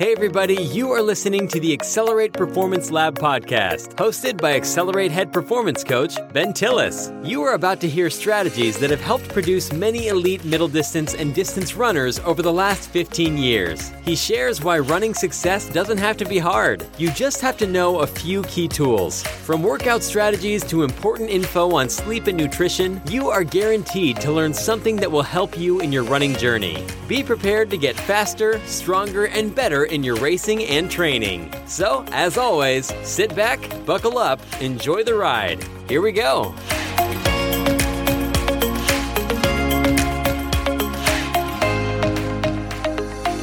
Hey, everybody, you are listening to the Accelerate Performance Lab podcast, hosted by Accelerate Head Performance Coach Ben Tillis. You are about to hear strategies that have helped produce many elite middle distance and distance runners over the last 15 years. He shares why running success doesn't have to be hard. You just have to know a few key tools. From workout strategies to important info on sleep and nutrition, you are guaranteed to learn something that will help you in your running journey. Be prepared to get faster, stronger, and better in your racing and training. So, as always, sit back, buckle up, enjoy the ride. Here we go.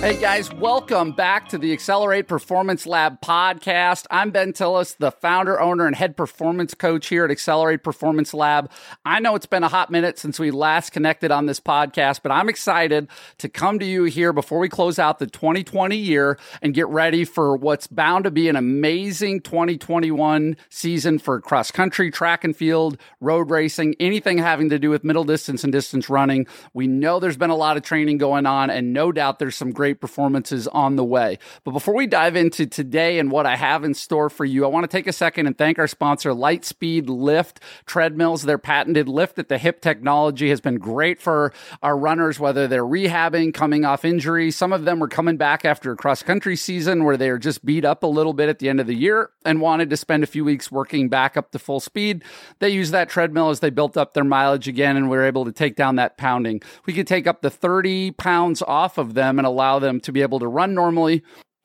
Hey guys, welcome back to the Accelerate Performance Lab podcast. I'm Ben Tillis, the founder, owner, and head performance coach here at Accelerate Performance Lab. I know it's been a hot minute since we last connected on this podcast, but I'm excited to come to you here before we close out the 2020 year and get ready for what's bound to be an amazing 2021 season for cross country, track and field, road racing, anything having to do with middle distance and distance running. We know there's been a lot of training going on, and no doubt there's some great performances on the way. But before we dive into today and what I have in store for you, I want to take a second and thank our sponsor, Lightspeed Lift Treadmills. Their patented lift at the hip technology has been great for our runners, whether they're rehabbing, coming off injury. Some of them were coming back after a cross country season where they are just beat up a little bit at the end of the year and wanted to spend a few weeks working back up to full speed. They used that treadmill as they built up their mileage again and we were able to take down that pounding. We could take up to 30 pounds off of them and allow them to be able to run normally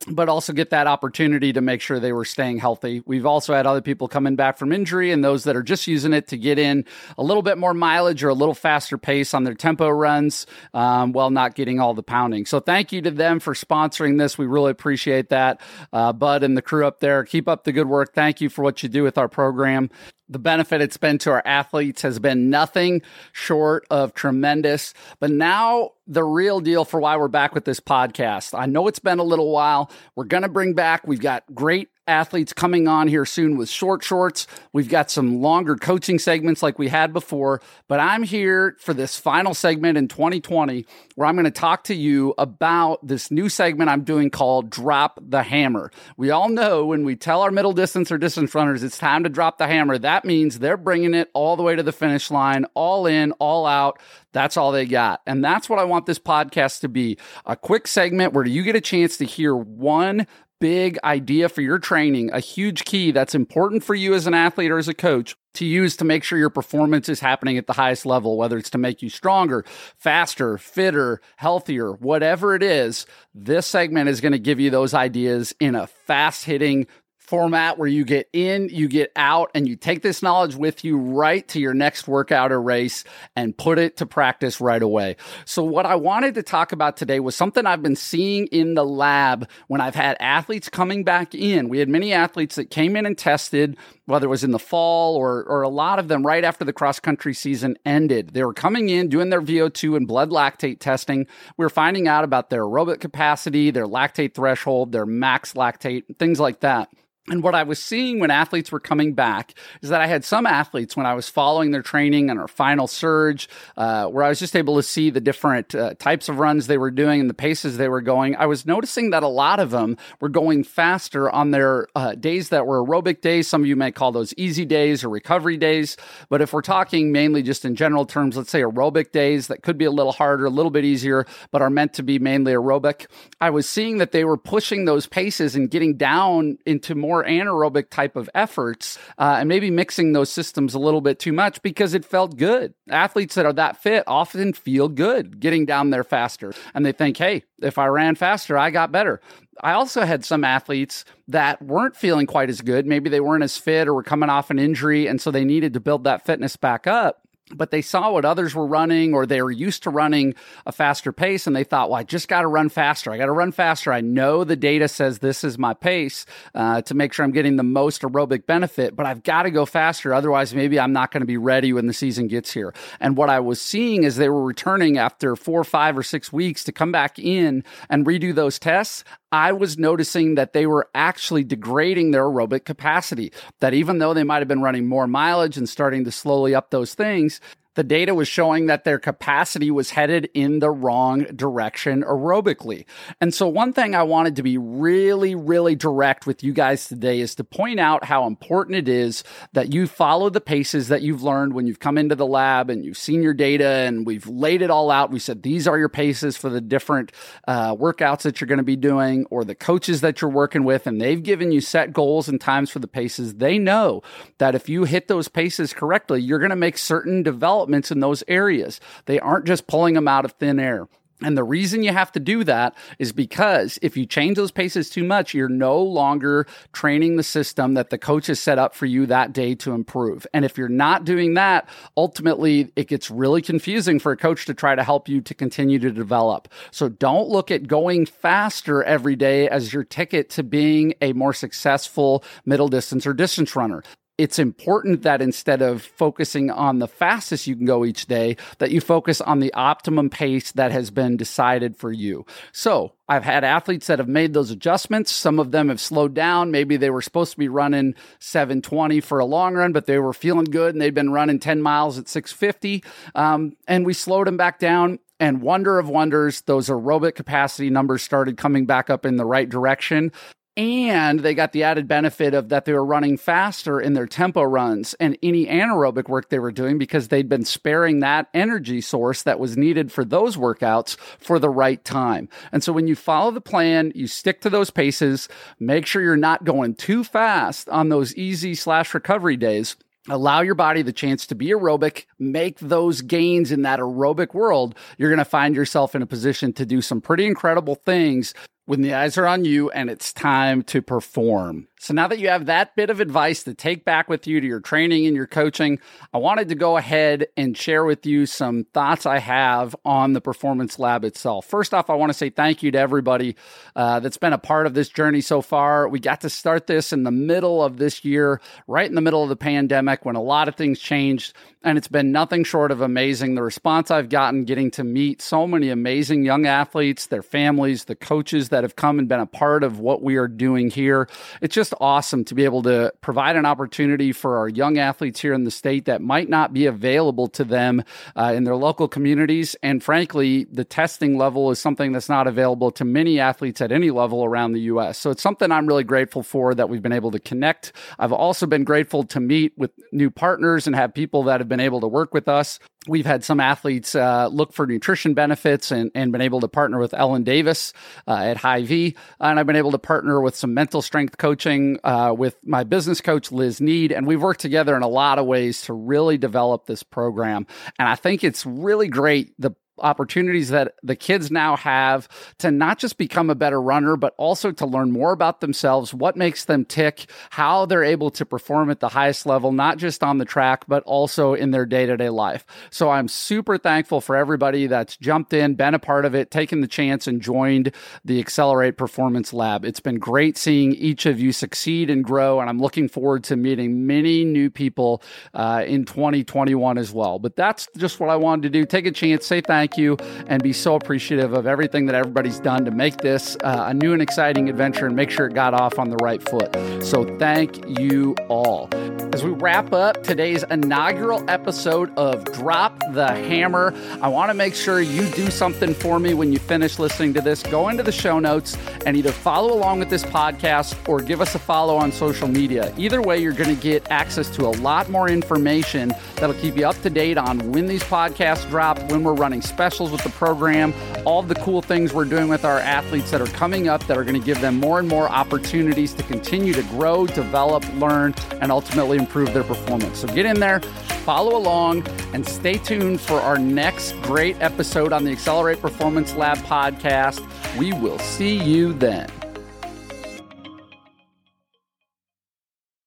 but also get that opportunity to make sure they were staying healthy. We've also had other people coming back from injury and those that are just using it to get in a little bit more mileage or a little faster pace on their tempo runs um, while not getting all the pounding. So thank you to them for sponsoring this. We really appreciate that. Uh, Bud and the crew up there, keep up the good work. Thank you for what you do with our program the benefit it's been to our athletes has been nothing short of tremendous. But now, the real deal for why we're back with this podcast. I know it's been a little while. We're going to bring back, we've got great athletes coming on here soon with short shorts. We've got some longer coaching segments like we had before, but I'm here for this final segment in 2020 where I'm going to talk to you about this new segment I'm doing called Drop the Hammer. We all know when we tell our middle distance or distance runners it's time to drop the hammer, that means they're bringing it all the way to the finish line, all in, all out. That's all they got. And that's what I want this podcast to be a quick segment where you get a chance to hear one big idea for your training, a huge key that's important for you as an athlete or as a coach to use to make sure your performance is happening at the highest level, whether it's to make you stronger, faster, fitter, healthier, whatever it is. This segment is going to give you those ideas in a fast hitting, format where you get in, you get out, and you take this knowledge with you right to your next workout or race and put it to practice right away. So, what I wanted to talk about today was something I've been seeing in the lab when I've had athletes coming back in. We had many athletes that came in and tested, whether it was in the fall or, or a lot of them right after the cross country season ended. They were coming in, doing their VO2 and blood lactate testing. We were finding out about their aerobic capacity, their lactate threshold, their max lactate, things like that. And what I was seeing when athletes were coming back is that I had some athletes when I was following their training and our Final Surge, uh, where I was just able to see the different uh, types of runs they were doing and the paces they were going. I was noticing that a lot of them were going faster on their uh, days that were aerobic days. Some of you may call those easy days or recovery days. But if we're talking mainly just in general terms, let's say aerobic days that could be a little harder, a little bit easier, but are meant to be mainly aerobic, I was seeing that they were pushing those paces and getting down into more more anaerobic type of efforts uh, and maybe mixing those systems a little bit too much because it felt good. Athletes that are that fit often feel good getting down there faster and they think, hey, if I ran faster, I got better. I also had some athletes that weren't feeling quite as good. Maybe they weren't as fit or were coming off an injury, and so they needed to build that fitness back up but they saw what others were running or they were used to running a faster pace and they thought well i just got to run faster. I got to run faster. I know the data says this is my pace uh, to make sure i'm getting the most aerobic benefit but i've got to go faster. Otherwise maybe i'm not going to be ready when the season gets here. And what i was seeing is they were returning after four five or six weeks to come back in and redo those tests I was noticing that they were actually degrading their aerobic capacity. That even though they might have been running more mileage and starting to slowly up those things, the data was showing that their capacity was headed in the wrong direction aerobically. And so, one thing I wanted to be really, really direct with you guys today is to point out how important it is that you follow the paces that you've learned when you've come into the lab and you've seen your data and we've laid it all out. We said these are your paces for the different uh, workouts that you're going to be doing or the coaches that you're working with, and they've given you set goals and times for the paces. They know that if you hit those paces correctly, you're going to make certain developments developments in those areas. They aren't just pulling them out of thin air. And the reason you have to do that is because if you change those paces too much, you're no longer training the system that the coach has set up for you that day to improve. And if you're not doing that, ultimately it gets really confusing for a coach to try to help you to continue to develop. So don't look at going faster every day as your ticket to being a more successful middle distance or distance runner it's important that instead of focusing on the fastest you can go each day, that you focus on the optimum pace that has been decided for you. So I've had athletes that have made those adjustments. Some of them have slowed down. Maybe they were supposed to be running 720 for a long run, but they were feeling good and they'd been running 10 miles at 650. Um, and we slowed them back down and wonder of wonders, those aerobic capacity numbers started coming back up in the right direction and they got the added benefit of that they were running faster in their tempo runs and any anaerobic work they were doing because they'd been sparing that energy source that was needed for those workouts for the right time. And so when you follow the plan, you stick to those paces, make sure you're not going too fast on those easy slash recovery days. Allow your body the chance to be aerobic, make those gains in that aerobic world, you're going to find yourself in a position to do some pretty incredible things when the eyes are on you and it's time to perform. So now that you have that bit of advice to take back with you to your training and your coaching, I wanted to go ahead and share with you some thoughts I have on the Performance Lab itself. First off, I want to say thank you to everybody uh, that's been a part of this journey so far. We got to start this in the middle of this year, right in the middle of the pandemic when a lot of things changed, and it's been nothing short of amazing. The response I've gotten getting to meet so many amazing young athletes, their families, the coaches that have come and been a part of what we are doing here. It's just awesome to be able to provide an opportunity for our young athletes here in the state that might not be available to them uh, in their local communities. And frankly, the testing level is something that's not available to many athletes at any level around the U.S. So it's something I'm really grateful for that we've been able to connect. I've also been grateful to meet with new partners and have people that have been able to work with us We've had some athletes uh, look for nutrition benefits and, and been able to partner with Ellen Davis uh, at High V. And I've been able to partner with some mental strength coaching uh, with my business coach, Liz Need. And we've worked together in a lot of ways to really develop this program. And I think it's really great the opportunities that the kids now have to not just become a better runner, but also to learn more about themselves, what makes them tick, how they're able to perform at the highest level, not just on the track, but also in their day to day life. So I'm super thankful for everybody that's jumped in, been a part of it, taken the chance, and joined the Accelerate Performance Lab. It's been great seeing each of you succeed and grow, and I'm looking forward to meeting many new people uh, in 2021 as well. But that's just what I wanted to do. Take a chance, say thank thank you and be so appreciative of everything that everybody's done to make this uh, a new and exciting adventure and make sure it got off on the right foot. So thank you all. As we wrap up today's inaugural episode of Drop the Hammer, I want to make sure you do something for me when you finish listening to this. Go into the show notes and either follow along with this podcast or give us a follow on social media. Either way, you're going to get access to a lot more information that'll keep you up to date on when these podcasts drop, when we're running specials with the program, all the cool things we're doing with our athletes that are coming up that are going to give them more and more opportunities to continue to grow, develop, learn, and ultimately improve their performance. So get in there, follow along, and stay tuned for our next great episode on the Accelerate Performance Lab podcast. We will see you then.